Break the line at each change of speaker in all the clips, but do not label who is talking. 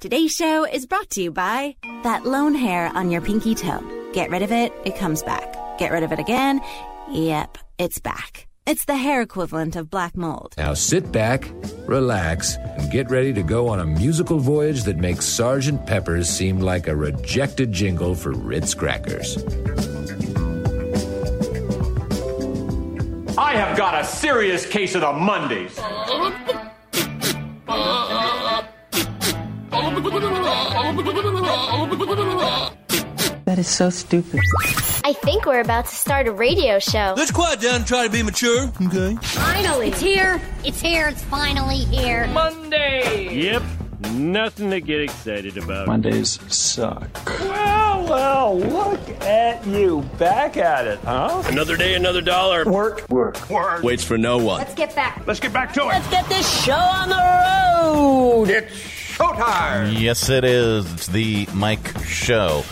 Today's show is brought to you by that lone hair on your pinky toe. Get rid of it, it comes back. Get rid of it again, yep, it's back. It's the hair equivalent of black mold.
Now sit back, relax, and get ready to go on a musical voyage that makes Sergeant Pepper's seem like a rejected jingle for Ritz crackers.
I have got a serious case of the Mondays.
That is so stupid.
I think we're about to start a radio show.
Let's quiet down and try to be mature, okay?
Finally. It's here. It's here. It's finally here.
Monday. Yep. Nothing to get excited about.
Mondays suck.
Well, well, look at you. Back at it, huh?
Another day, another dollar.
Work, work,
work.
Waits for no one.
Let's get back.
Let's get back to it.
Let's get this show on the road.
It's showtime.
Yes, it is. It's the Mike Show.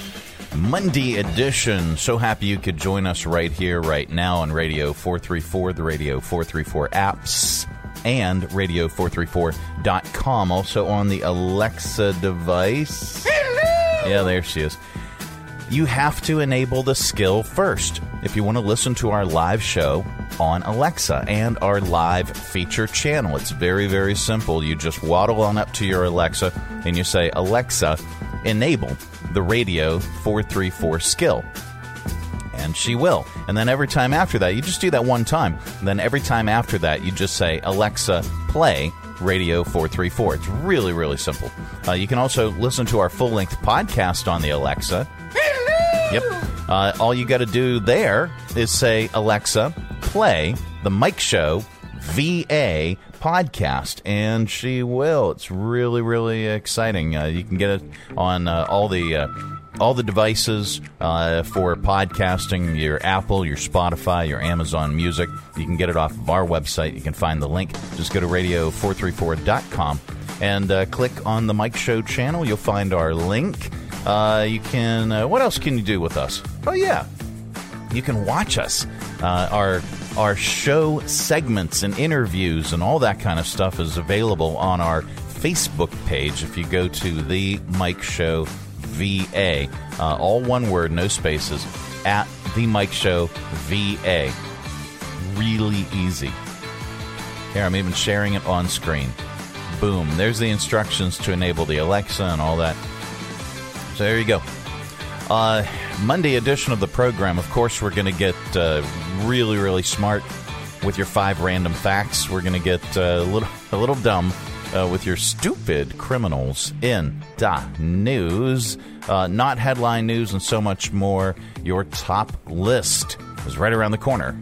Monday edition. So happy you could join us right here, right now on Radio 434, the Radio 434 apps, and radio434.com. Also on the Alexa device. Hello! Yeah, there she is. You have to enable the skill first if you want to listen to our live show on Alexa and our live feature channel. It's very, very simple. You just waddle on up to your Alexa and you say, Alexa, enable the radio 434 skill. And she will. And then every time after that, you just do that one time. And then every time after that, you just say, Alexa, play Radio 434. It's really, really simple. Uh, you can also listen to our full length podcast on the Alexa. Yep. Uh, all you got to do there is say, Alexa, play the Mike Show VA podcast, and she will. It's really, really exciting. Uh, you can get it on uh, all the. Uh, all the devices uh, for podcasting your Apple, your Spotify, your Amazon Music. You can get it off of our website. You can find the link. Just go to radio434.com and uh, click on the Mike Show channel. You'll find our link. Uh, you can. What else can you do with us? Oh yeah, you can watch us. Our our show segments and interviews and all that kind of stuff is available on our Facebook page. If you go to the Mike Show VA, uh, all one word, no spaces, at the Mike Show VA. Really easy. Here, I'm even sharing it on screen. Boom. There's the instructions to enable the Alexa and all that. So there you go. Uh, Monday edition of the program. Of course, we're going to get uh, really, really smart with your five random facts. We're going to get uh, a little, a little dumb uh, with your stupid criminals in the news. Uh, not headline news and so much more. Your top list is right around the corner.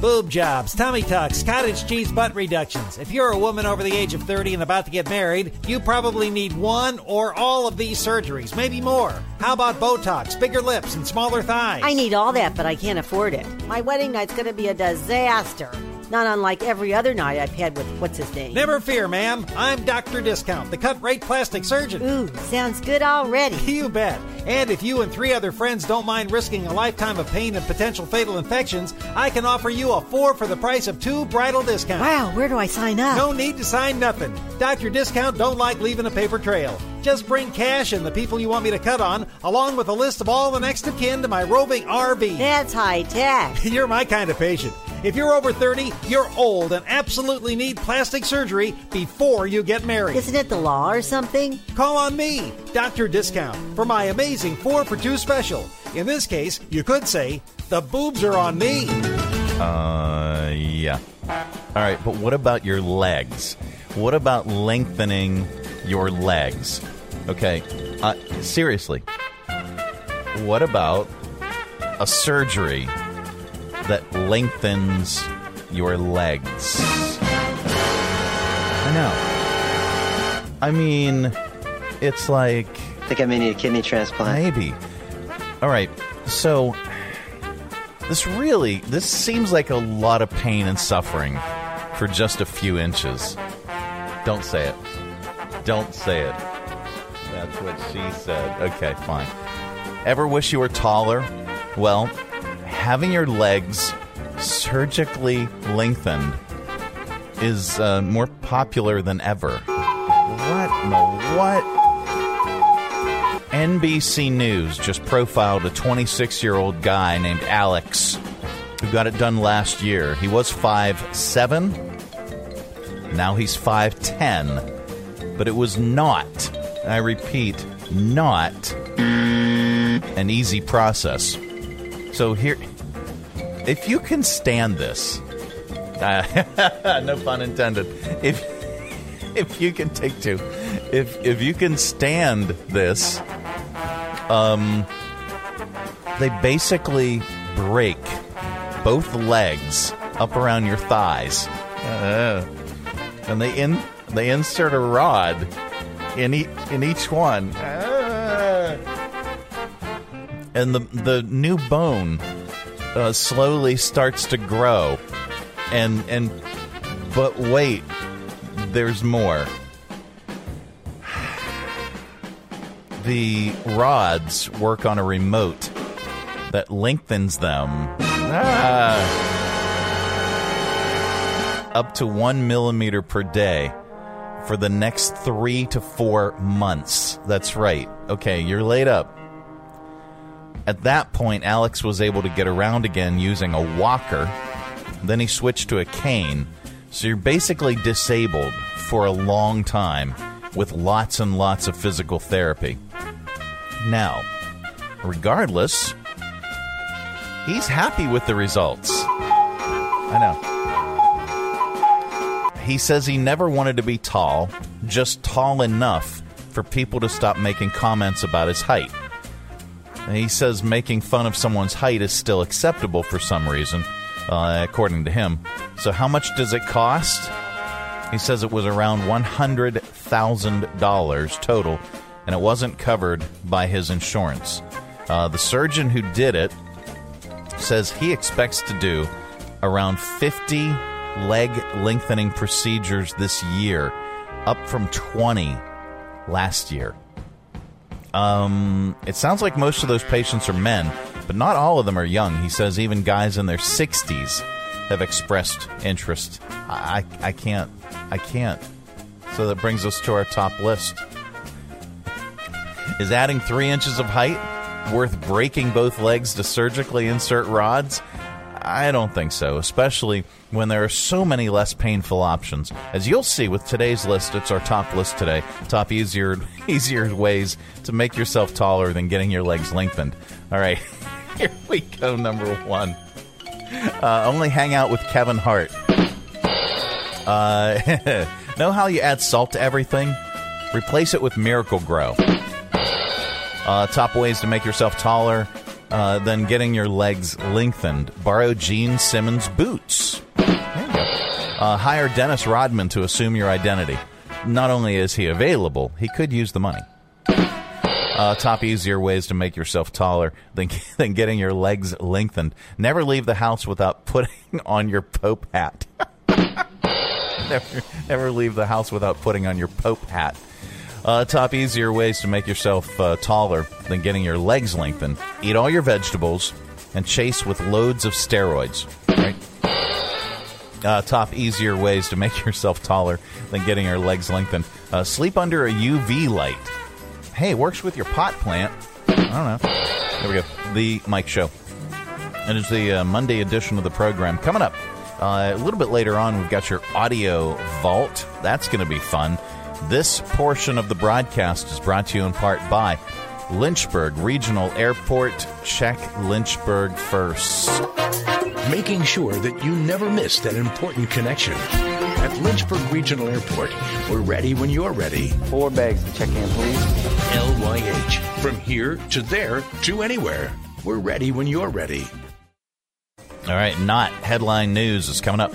Boob jobs, tummy tucks, cottage cheese butt reductions. If you're a woman over the age of 30 and about to get married, you probably need one or all of these surgeries, maybe more. How about Botox, bigger lips, and smaller thighs?
I need all that, but I can't afford it. My wedding night's gonna be a disaster. Not unlike every other night I've had with what's his name.
Never fear, ma'am. I'm Dr. Discount, the cut rate plastic surgeon.
Ooh, sounds good already.
You bet. And if you and three other friends don't mind risking a lifetime of pain and potential fatal infections, I can offer you a four for the price of two bridal discounts.
Wow, where do I sign up?
No need to sign nothing. Dr. Discount don't like leaving a paper trail. Just bring cash and the people you want me to cut on, along with a list of all the next of kin to my roving RV.
That's high tech.
You're my kind of patient. If you're over 30, you're old and absolutely need plastic surgery before you get married.
Isn't it the law or something?
Call on me, Dr. Discount, for my amazing 4 for 2 special. In this case, you could say, the boobs are on me.
Uh, yeah. All right, but what about your legs? What about lengthening your legs? Okay, uh, seriously. What about a surgery that lengthens your legs? I know. I mean, it's like.
I think I may need a kidney transplant.
Maybe. All right, so this really this seems like a lot of pain and suffering for just a few inches. Don't say it. Don't say it. That's what she said. Okay, fine. Ever wish you were taller? Well, having your legs surgically lengthened is uh, more popular than ever. What the what? NBC News just profiled a 26 year old guy named Alex who got it done last year. He was 5'7. Now he's 5'10. But it was not, I repeat, not an easy process. So here, if you can stand this, uh, no pun intended. If if you can take two, if if you can stand this, um, they basically break both legs up around your thighs, uh, and they in they insert a rod in e- in each one, uh, and the the new bone uh, slowly starts to grow, and and but wait, there's more. The rods work on a remote that lengthens them ah, up to one millimeter per day for the next three to four months. That's right. Okay, you're laid up. At that point, Alex was able to get around again using a walker. Then he switched to a cane. So you're basically disabled for a long time with lots and lots of physical therapy. Now, regardless, he's happy with the results. I know. He says he never wanted to be tall, just tall enough for people to stop making comments about his height. He says making fun of someone's height is still acceptable for some reason, uh, according to him. So, how much does it cost? He says it was around $100,000 total, and it wasn't covered by his insurance. Uh, the surgeon who did it says he expects to do around 50 leg lengthening procedures this year, up from 20 last year. Um, it sounds like most of those patients are men, but not all of them are young. He says even guys in their 60s have expressed interest. I, I can't. I can't. So that brings us to our top list. Is adding three inches of height worth breaking both legs to surgically insert rods? I don't think so, especially when there are so many less painful options. As you'll see with today's list, it's our top list today. Top easier easier ways to make yourself taller than getting your legs lengthened. All right, here we go. Number one. Uh, only hang out with Kevin Hart. Uh, know how you add salt to everything? Replace it with Miracle-Gro. Uh, top ways to make yourself taller uh, than getting your legs lengthened. Borrow Gene Simmons boots. Uh, hire Dennis Rodman to assume your identity. Not only is he available, he could use the money. Uh, top easier ways to make yourself taller than, than getting your legs lengthened. Never leave the house without putting on your Pope hat. never, never leave the house without putting on your Pope hat. Uh, top easier ways to make yourself uh, taller than getting your legs lengthened. Eat all your vegetables and chase with loads of steroids. Right? Uh, top easier ways to make yourself taller than getting your legs lengthened. Uh, sleep under a UV light. Hey, it works with your pot plant. I don't know. There we go. The Mike Show. And it's the uh, Monday edition of the program. Coming up uh, a little bit later on, we've got your audio vault. That's going to be fun. This portion of the broadcast is brought to you in part by Lynchburg Regional Airport. Check Lynchburg first.
Making sure that you never miss that important connection. At Lynchburg Regional Airport, we're ready when you're ready.
Four bags to check in, please.
LYH. From here to there to anywhere. We're ready when you're ready.
All right, not headline news is coming up.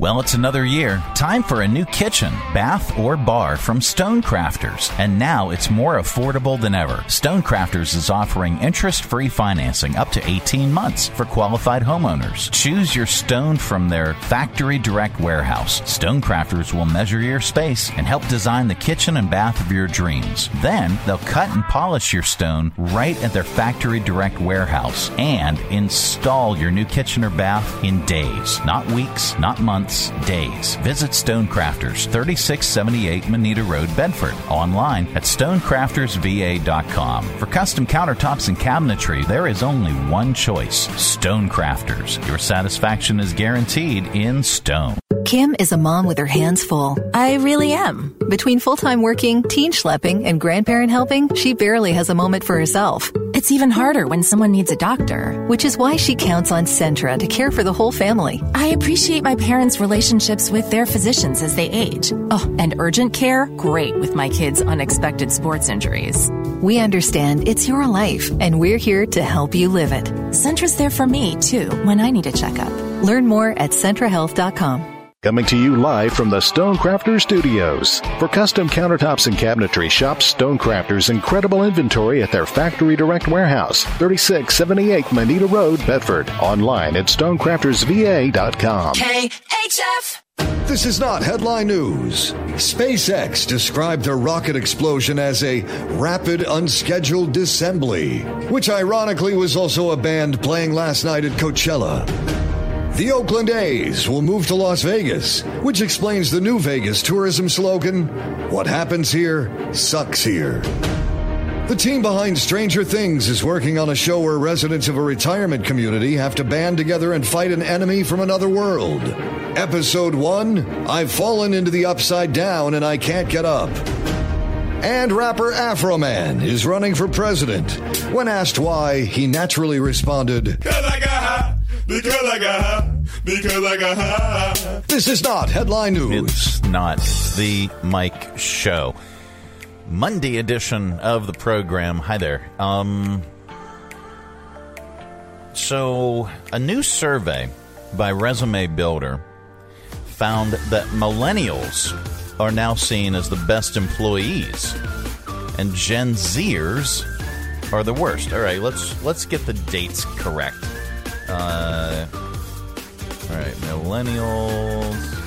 Well, it's another year. Time for a new kitchen, bath, or bar from Stonecrafters. And now it's more affordable than ever. Stonecrafters is offering interest free financing up to 18 months for qualified homeowners. Choose your stone from their factory direct warehouse. Stonecrafters will measure your space and help design the kitchen and bath of your dreams. Then they'll cut and polish your stone right at their factory direct warehouse and install your new kitchen or bath in days, not weeks, not months nights, days. Visit Stonecrafters, 3678 Moneta Road, Bedford. Online at stonecraftersva.com. For custom countertops and cabinetry, there is only one choice Stonecrafters. Your satisfaction is guaranteed in stone.
Kim is a mom with her hands full. I really am. Between full time working, teen schlepping, and grandparent helping, she barely has a moment for herself. It's even harder when someone needs a doctor, which is why she counts on Centra to care for the whole family.
I appreciate my parents' relationships with their physicians as they age. Oh, and urgent care? Great with my kids' unexpected sports injuries.
We understand it's your life, and we're here to help you live it.
Centra's there for me, too, when I need a checkup.
Learn more at centrahealth.com.
Coming to you live from the Stonecrafter Studios. For custom countertops and cabinetry, shop Stonecrafter's incredible inventory at their Factory Direct Warehouse, 3678 Moneta Road, Bedford. Online at stonecraftersva.com.
KHF! This is not headline news. SpaceX described the rocket explosion as a rapid, unscheduled disassembly, which ironically was also a band playing last night at Coachella. The Oakland A's will move to Las Vegas, which explains the new Vegas tourism slogan What happens here sucks here. The team behind Stranger Things is working on a show where residents of a retirement community have to band together and fight an enemy from another world. Episode 1 I've fallen into the upside down and I can't get up. And rapper Afroman is running for president. When asked why, he naturally responded, Cause I got because I got high, because I got high. This is not headline news.
It's not. It's the Mike Show. Monday edition of the program. Hi there. Um, so, a new survey by Resume Builder found that millennials are now seen as the best employees, and Gen Zers are the worst. All right, let's let's get the dates correct. Uh, all right, millennials.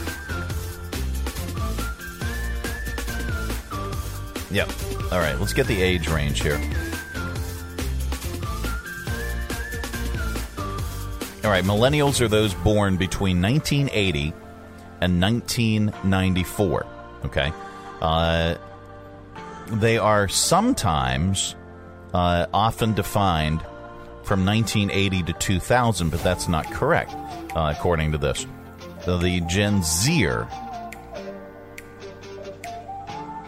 Yep. All right, let's get the age range here. All right, millennials are those born between 1980 and 1994. Okay. Uh, they are sometimes uh, often defined from 1980 to 2000, but that's not correct, uh, according to this. The Gen Zer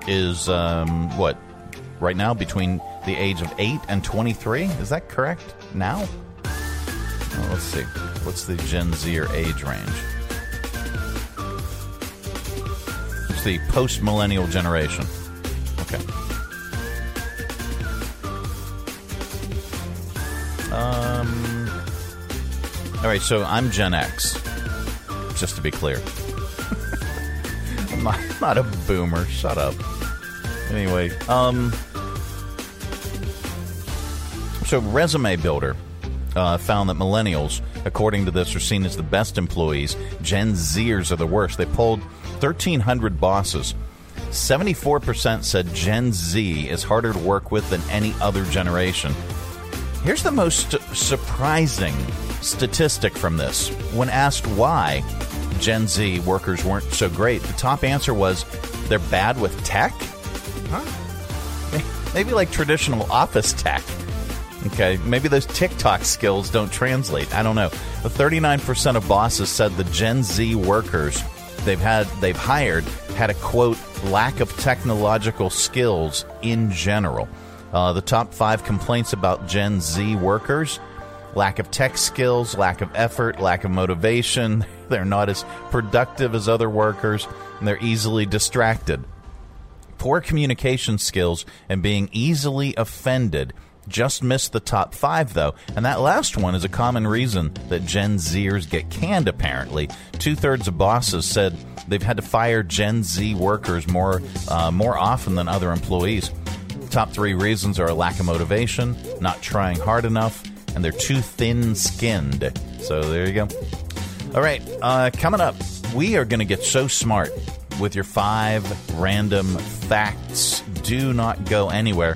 is um, what right now between the age of 8 and 23 is that correct now? Well, let's see. What's the gen z or age range? It's the post millennial generation. Okay um all right so i'm gen x just to be clear I'm not, a boomer shut up Anyway, um, so Resume Builder uh, found that millennials, according to this, are seen as the best employees. Gen Zers are the worst. They polled 1,300 bosses. 74% said Gen Z is harder to work with than any other generation. Here's the most surprising statistic from this. When asked why Gen Z workers weren't so great, the top answer was they're bad with tech. Huh? Maybe like traditional office tech. Okay, maybe those TikTok skills don't translate. I don't know. But 39% of bosses said the Gen Z workers they've had they've hired had a quote lack of technological skills in general. Uh, the top five complaints about Gen Z workers: lack of tech skills, lack of effort, lack of motivation. They're not as productive as other workers, and they're easily distracted poor communication skills, and being easily offended. Just missed the top five, though. And that last one is a common reason that Gen Zers get canned, apparently. Two thirds of bosses said they've had to fire Gen Z workers more, uh, more often than other employees. Top three reasons are a lack of motivation, not trying hard enough, and they're too thin skinned. So there you go. All right, uh, coming up, we are going to get so smart with your five random facts. Do not go anywhere.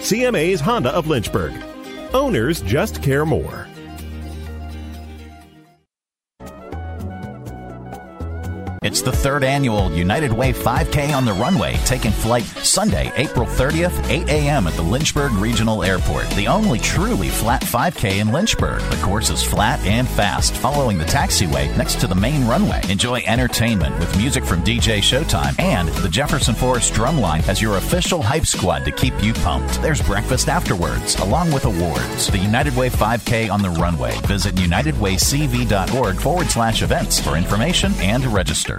CMA's Honda of Lynchburg. Owners just care more.
The third annual United Way 5K on the runway, taking flight Sunday, April 30th, 8 a.m. at the Lynchburg Regional Airport. The only truly flat 5K in Lynchburg. The course is flat and fast, following the taxiway next to the main runway. Enjoy entertainment with music from DJ Showtime and the Jefferson Forest Drumline as your official hype squad to keep you pumped. There's breakfast afterwards, along with awards. The United Way 5K on the runway. Visit unitedwaycv.org forward slash events for information and to register.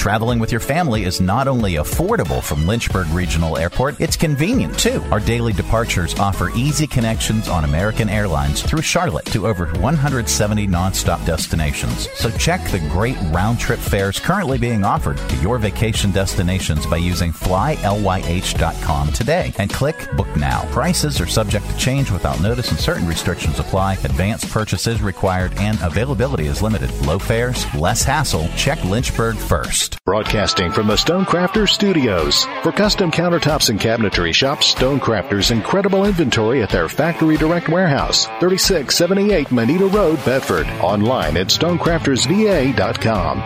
Traveling with your family is not only affordable from Lynchburg Regional Airport, it's convenient too. Our daily departures offer easy connections on American Airlines through Charlotte to over 170 nonstop destinations. So check the great round trip fares currently being offered to your vacation destinations by using flylyh.com today and click Book Now. Prices are subject to change without notice and certain restrictions apply. Advanced purchases required and availability is limited. Low fares, less hassle. Check Lynchburg first.
Broadcasting from the Stonecrafters Studios. For custom countertops and cabinetry, shop Stonecrafters' incredible inventory at their Factory Direct Warehouse, 3678 Moneta Road, Bedford. Online at stonecraftersva.com.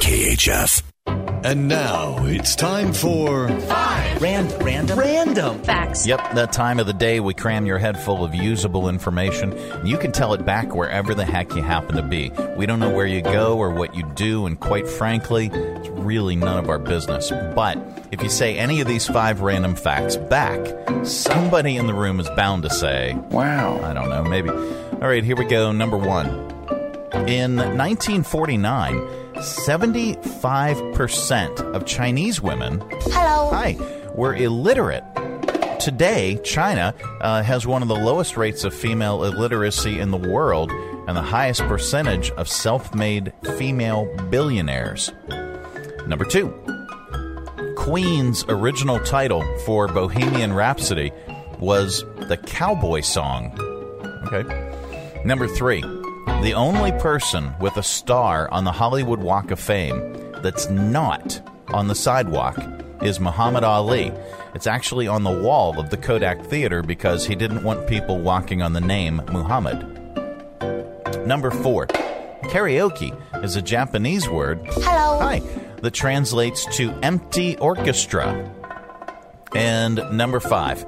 KHF.
And now it's time for
Five. Random. Random. Random.
Facts.
Yep, that time of the day we cram your head full of usable information. You can tell it back wherever the heck you happen to be. We don't know where you go or what you do, and quite frankly, it's really none of our business. But if you say any of these five random facts back, somebody in the room is bound to say, Wow. I don't know, maybe. All right, here we go. Number one. In 1949, 75% of Chinese women
Hello.
hi, were illiterate. Today, China uh, has one of the lowest rates of female illiteracy in the world and the highest percentage of self made female billionaires. Number two, Queen's original title for Bohemian Rhapsody was the Cowboy Song. Okay. Number three, the only person with a star on the Hollywood Walk of Fame that's not on the sidewalk is Muhammad Ali. It's actually on the wall of the Kodak Theater because he didn't want people walking on the name Muhammad. Number four, karaoke is a Japanese word.
Hello.
Hi. That translates to empty orchestra. And number five,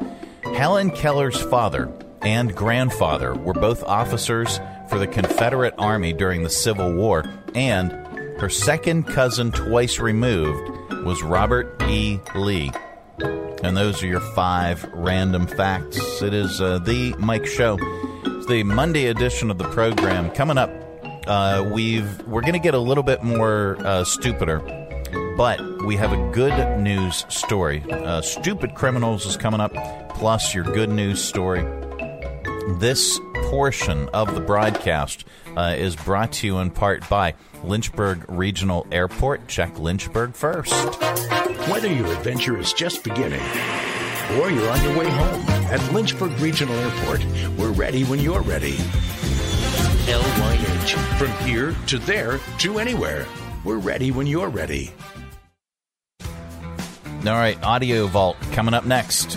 Helen Keller's father and grandfather were both officers for the Confederate Army during the Civil War, and her second cousin, twice removed, was Robert E. Lee. And those are your five random facts. It is uh, the Mike Show. It's the Monday edition of the program. Coming up, uh, we've we're going to get a little bit more uh, stupider, but we have a good news story. Uh, Stupid criminals is coming up, plus your good news story. This portion of the broadcast uh, is brought to you in part by Lynchburg Regional Airport. Check Lynchburg first.
Whether your adventure is just beginning or you're on your way home, at Lynchburg Regional Airport, we're ready when you're ready. LYH. From here to there to anywhere. We're ready when you're ready.
All right, Audio Vault coming up next.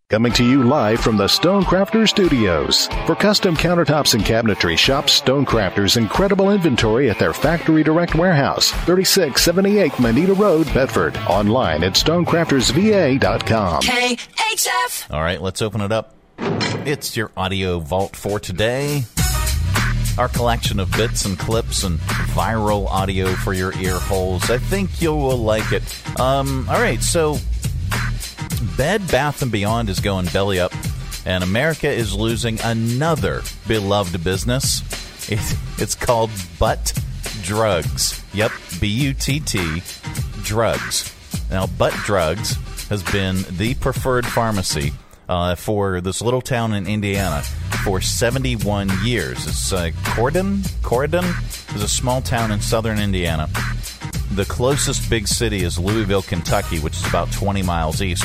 Coming to you live from the Stonecrafter Studios. For custom countertops and cabinetry, shop Stonecrafter's incredible inventory at their Factory Direct Warehouse, 3678 Moneta Road, Bedford. Online at stonecraftersva.com.
KHF. All right, let's open it up. It's your audio vault for today. Our collection of bits and clips and viral audio for your ear holes. I think you will like it. Um, all right, so Bed Bath and Beyond is going belly up, and America is losing another beloved business. It, it's called Butt Drugs. Yep, B U T T Drugs. Now, Butt Drugs has been the preferred pharmacy uh, for this little town in Indiana for 71 years. It's uh. Corydon is a small town in southern Indiana. The closest big city is Louisville, Kentucky, which is about 20 miles east.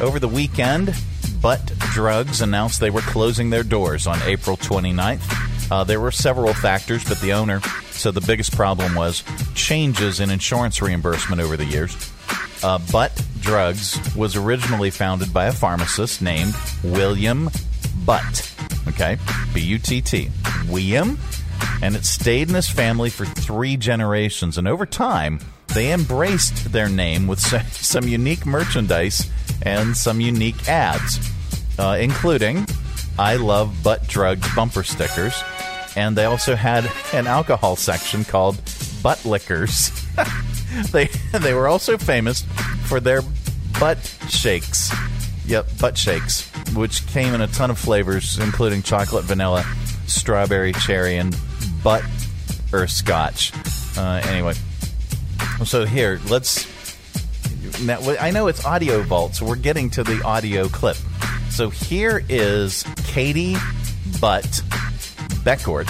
Over the weekend, Butt Drugs announced they were closing their doors on April 29th. Uh, there were several factors, but the owner said the biggest problem was changes in insurance reimbursement over the years. Uh, Butt Drugs was originally founded by a pharmacist named William Butt. Okay, B U T T. William and it stayed in his family for three generations. And over time, they embraced their name with some unique merchandise and some unique ads, uh, including I Love Butt Drugs bumper stickers. And they also had an alcohol section called Butt Lickers. they, they were also famous for their butt shakes. Yep, butt shakes, which came in a ton of flavors, including chocolate, vanilla, strawberry, cherry, and butt or scotch. Uh, anyway, so here, let's. Now, I know it's audio vault, so we're getting to the audio clip. So here is Katie Butt Beckort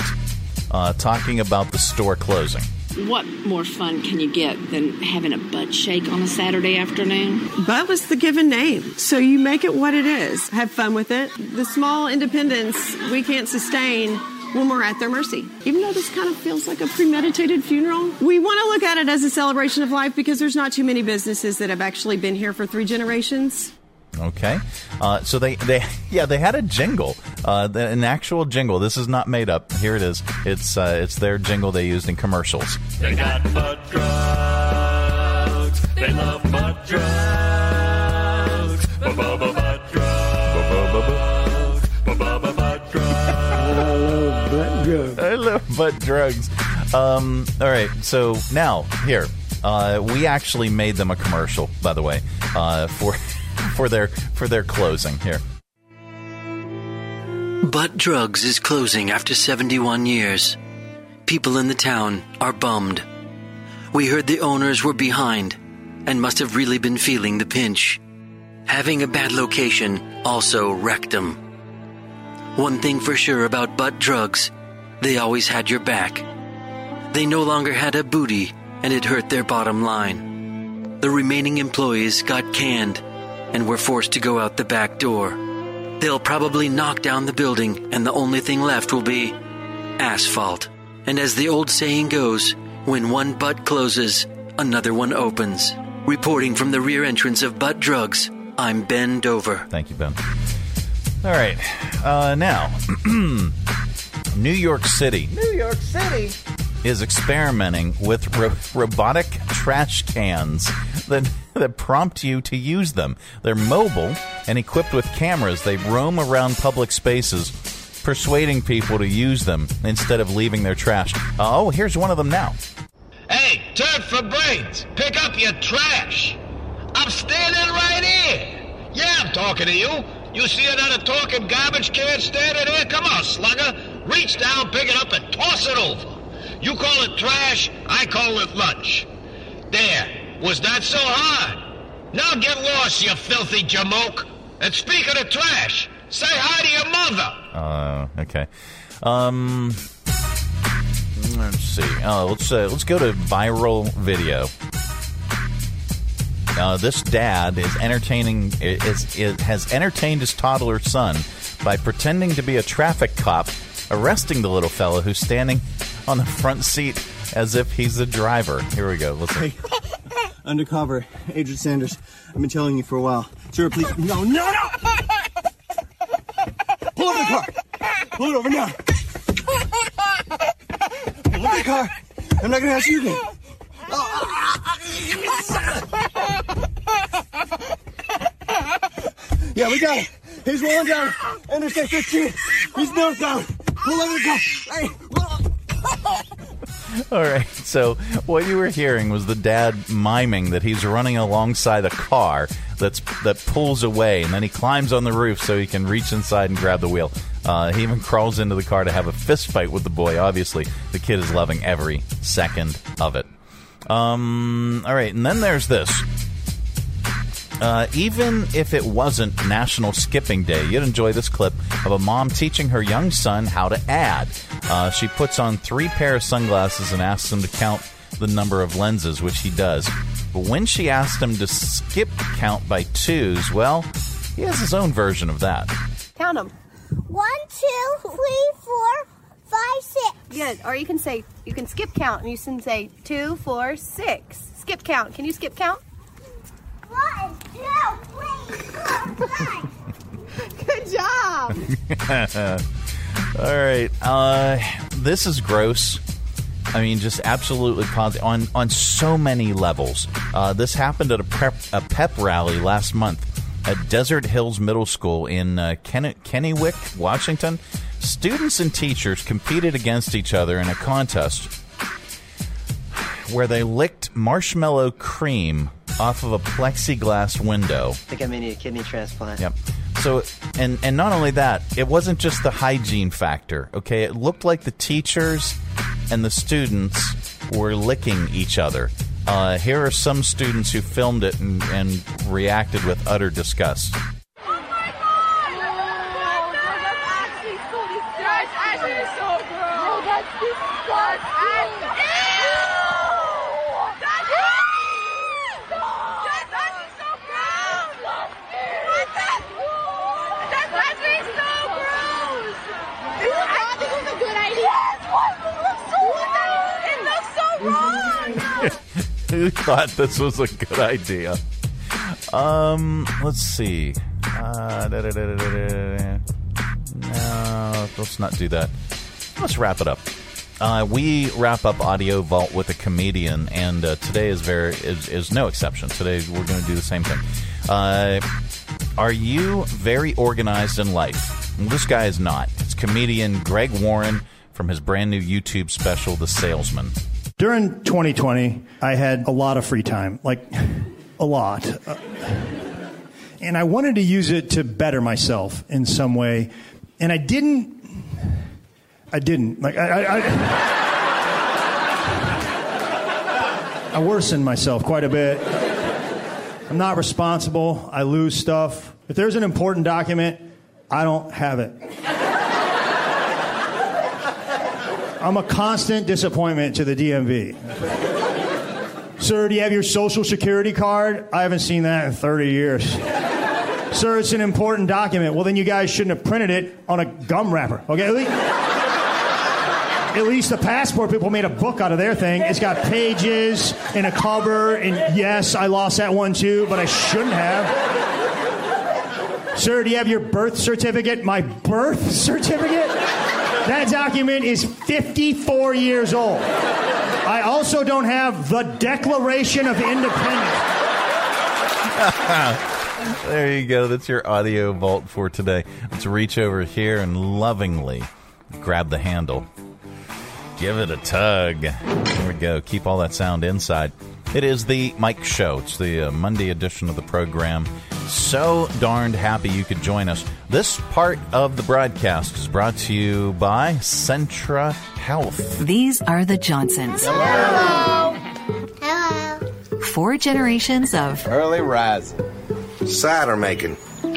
uh, talking about the store closing.
What more fun can you get than having a butt shake on a Saturday afternoon?
Butt was the given name, so you make it what it is. Have fun with it. The small independence we can't sustain when we're at their mercy. Even though this kind of feels like a premeditated funeral, we want to look at it as a celebration of life because there's not too many businesses that have actually been here for three generations.
Okay, uh, so they they yeah they had a jingle, uh, an actual jingle. This is not made up. Here it is. It's uh, it's their jingle they used in commercials.
They got butt drugs. They love butt drugs. Butt drugs.
Um, all right, so now here uh, we actually made them a commercial, by the way, uh, for for their for their closing here.
Butt Drugs is closing after 71 years. People in the town are bummed. We heard the owners were behind and must have really been feeling the pinch. Having a bad location also wrecked them. One thing for sure about Butt Drugs, they always had your back. They no longer had a booty and it hurt their bottom line. The remaining employees got canned and we're forced to go out the back door. They'll probably knock down the building, and the only thing left will be asphalt. And as the old saying goes, when one butt closes, another one opens. Reporting from the rear entrance of Butt Drugs, I'm Ben Dover.
Thank you, Ben. All right. Uh, now, New York City
New York City.
is experimenting with ro- robotic trash cans that, that prompt you to use them. They're mobile and equipped with cameras. They roam around public spaces, persuading people to use them instead of leaving their trash. Uh, oh, here's one of them now.
Hey, turd for brains, pick up your trash. I'm standing right here. Yeah, I'm talking to you. You see another talking garbage can standing there? Come on, slugger. Reach down, pick it up, and toss it over. You call it trash, I call it lunch. There. Was that so hard? Now get lost, you filthy jamoke. And speak of trash, say hi to your mother.
Uh, okay. Um, let's see. Uh, let's uh, let's go to viral video. Uh, this dad is entertaining is, is has entertained his toddler son by pretending to be a traffic cop, arresting the little fellow who's standing on the front seat as if he's the driver. Here we go. Listen.
Undercover, Agent Sanders. I've been telling you for a while. Sir, please. No, no, no! Pull over the car! Pull it over now! Pull over the car! I'm not gonna ask you again. Yeah, we got it. He's rolling down Interstate 15. He's northbound.
All right. So what you were hearing was the dad miming that he's running alongside a car that's that pulls away, and then he climbs on the roof so he can reach inside and grab the wheel. Uh, he even crawls into the car to have a fist fight with the boy. Obviously, the kid is loving every second of it. Um, all right, and then there's this. Uh, even if it wasn't National Skipping Day, you'd enjoy this clip of a mom teaching her young son how to add. Uh, she puts on three pair of sunglasses and asks him to count the number of lenses, which he does. But when she asked him to skip count by twos, well, he has his own version of that.
Count them.
One, two, three, four, five, six.
Good. Or you can say, you can skip count and you can say two, four, six. Skip count. Can you skip count? Good job.
All right. Uh, this is gross. I mean, just absolutely positive on on so many levels. Uh, this happened at a prep a pep rally last month at Desert Hills Middle School in uh, Ken- Washington. Students and teachers competed against each other in a contest where they licked marshmallow cream off of a plexiglass window.
I think I may need a kidney transplant.
Yep. So, and and not only that, it wasn't just the hygiene factor. Okay, it looked like the teachers and the students were licking each other. Uh, here are some students who filmed it and, and reacted with utter disgust. Who thought this was a good idea? Um, let's see. Uh, da, da, da. No, let's not do that. Let's wrap it up. Uh, we wrap up Audio Vault with a comedian, and uh, today is very is, is no exception. Today we're going to do the same thing. Uh, are you very organized in life? Well, this guy is not. It's comedian Greg Warren from his brand new YouTube special, The Salesman.
During 2020, I had a lot of free time, like a lot. Uh, and I wanted to use it to better myself in some way. And I didn't. I didn't. Like, I. I, I, I worsened myself quite a bit. I'm not responsible. I lose stuff. If there's an important document, I don't have it. I'm a constant disappointment to the DMV. Sir, do you have your social security card? I haven't seen that in 30 years. Sir, it's an important document. Well, then you guys shouldn't have printed it on a gum wrapper. Okay? At least, at least the passport people made a book out of their thing. It's got pages and a cover, and yes, I lost that one too, but I shouldn't have. Sir, do you have your birth certificate? My birth certificate? That document is 54 years old. I also don't have the Declaration of Independence.
there you go. That's your audio vault for today. Let's reach over here and lovingly grab the handle. Give it a tug. There we go. Keep all that sound inside. It is the Mike Show. It's the uh, Monday edition of the program. So darned happy you could join us. This part of the broadcast is brought to you by Centra Health.
These are the Johnsons.
Hello. Hello.
Four generations of
Early rising. Cider making.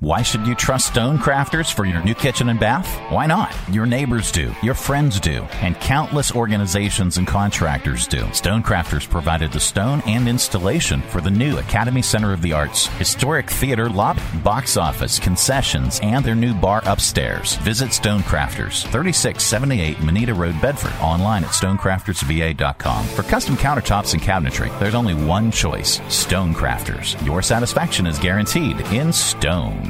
Why should you trust Stonecrafters for your new kitchen and bath? Why not? Your neighbors do, your friends do, and countless organizations and contractors do. Stonecrafters provided the stone and installation for the new Academy Center of the Arts, historic theater lobby, box office, concessions, and their new bar upstairs. Visit Stonecrafters, 3678 Moneta Road, Bedford, online at stonecraftersva.com. For custom countertops and cabinetry, there's only one choice Stonecrafters. Your satisfaction is guaranteed in stone.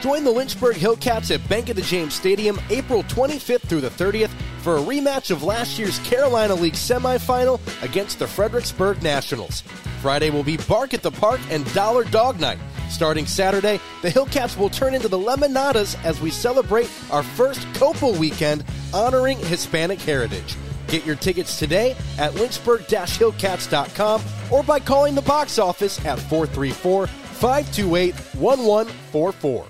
Join the Lynchburg Hillcats at Bank of the James Stadium April 25th through the 30th for a rematch of last year's Carolina League semifinal against the Fredericksburg Nationals. Friday will be Bark at the Park and Dollar Dog Night. Starting Saturday, the Hillcats will turn into the Lemonadas as we celebrate our first Copal weekend honoring Hispanic heritage. Get your tickets today at lynchburg-hillcats.com or by calling the box office at 434 528 1144.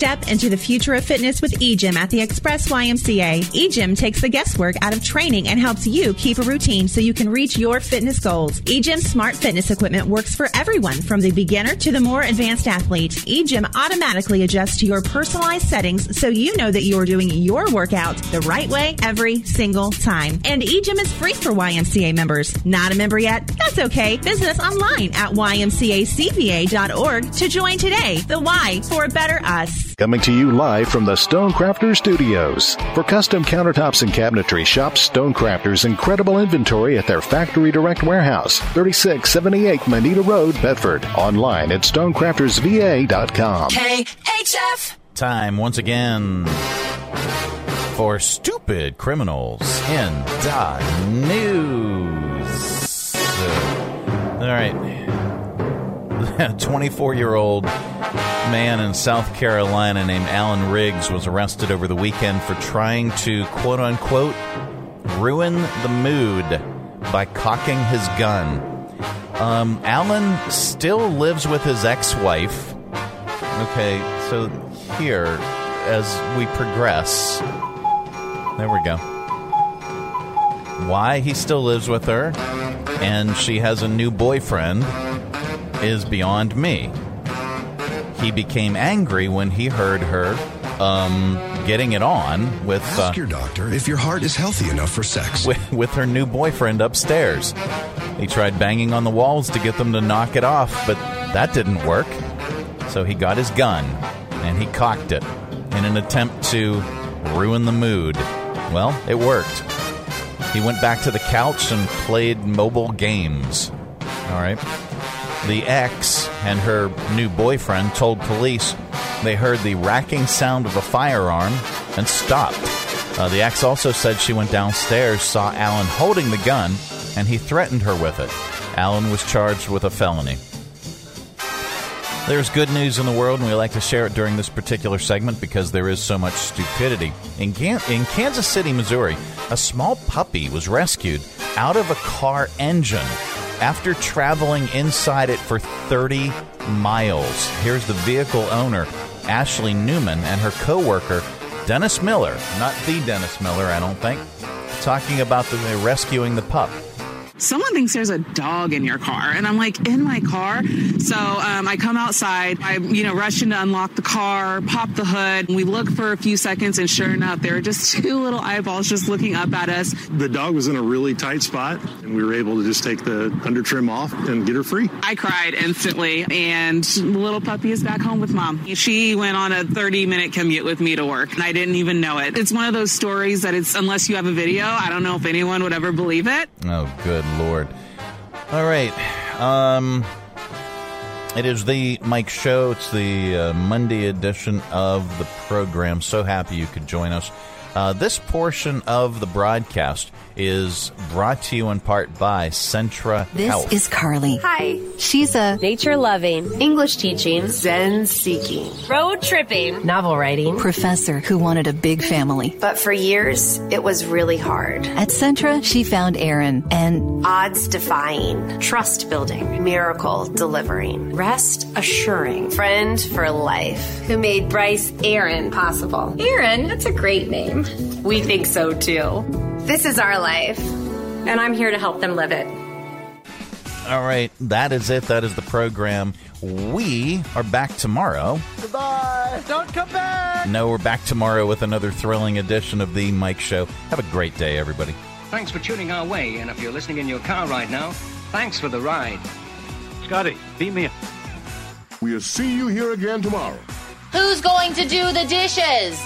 Step into the future of fitness with eGym at the Express YMCA. eGym takes the guesswork out of training and helps you keep a routine so you can reach your fitness goals. eGym smart fitness equipment works for everyone from the beginner to the more advanced athlete. eGym automatically adjusts to your personalized settings so you know that you're doing your workout the right way every single time. And eGym is free for YMCA members. Not a member yet? That's okay. Visit us online at ymcacva.org to join today. The Y for a better us.
Coming to you live from the Stonecrafter Studios. For custom countertops and cabinetry, shop Stonecrafter's incredible inventory at their Factory Direct Warehouse, 3678 Moneta Road, Bedford. Online at stonecraftersva.com.
KHF.
Time once again for stupid criminals in the news. All right. 24 year old man in South Carolina named Alan Riggs was arrested over the weekend for trying to quote unquote ruin the mood by cocking his gun. Um, Alan still lives with his ex wife. Okay, so here, as we progress, there we go. Why he still lives with her and she has a new boyfriend is beyond me. He became angry when he heard her um, getting it on with uh,
Ask your doctor if your heart is healthy enough for sex.
with, with her new boyfriend upstairs. He tried banging on the walls to get them to knock it off, but that didn't work. So he got his gun and he cocked it in an attempt to ruin the mood. Well, it worked. He went back to the couch and played mobile games. All right. The ex and her new boyfriend told police they heard the racking sound of a firearm and stopped. Uh, the ex also said she went downstairs, saw Alan holding the gun, and he threatened her with it. Alan was charged with a felony. There's good news in the world, and we like to share it during this particular segment because there is so much stupidity. In, Gan- in Kansas City, Missouri, a small puppy was rescued out of a car engine after traveling inside it for 30 miles. Here's the vehicle owner, Ashley Newman, and her coworker, Dennis Miller. Not the Dennis Miller, I don't think. Talking about the rescuing the pup.
Someone thinks there's a dog in your car. And i'm like in my car? So um, i come outside. I you know rush in to unlock the car pop the hood. And we look for a few seconds and sure enough there are just two little eyeballs just looking up at us.
The dog was in a really tight spot, and we were able to just take the under trim off and get her free.
i cried instantly and the little puppy is back home with mom. She went on a 30 minute commute with me to work and i didn't even know it. It's one of those stories that it's unless you have a video i don't know if anyone would ever believe it.
Oh, good lord. All right. Um, it is the Mike Show. It's the uh, Monday edition of the program. So happy you could join us. Uh, this portion of the broadcast is brought to you in part by Centra
This
Health.
is Carly.
Hi.
She's a
Nature loving, English teaching, Zen seeking, road tripping, novel writing.
professor who wanted a big family.
But for years, it was really hard.
At Centra, she found Aaron and
Odds defying, trust building, miracle delivering, rest assuring, friend for life, who made Bryce Aaron possible. Aaron, that's a great name. We think so too. This is our life, and I'm here to help them live it.
All right, that is it. That is the program. We are back tomorrow.
Goodbye. Don't come back.
No, we're back tomorrow with another thrilling edition of the Mike Show. Have a great day, everybody.
Thanks for tuning our way, and if you're listening in your car right now, thanks for the ride.
Scotty, beat me. Up.
We'll see you here again tomorrow.
Who's going to do the dishes?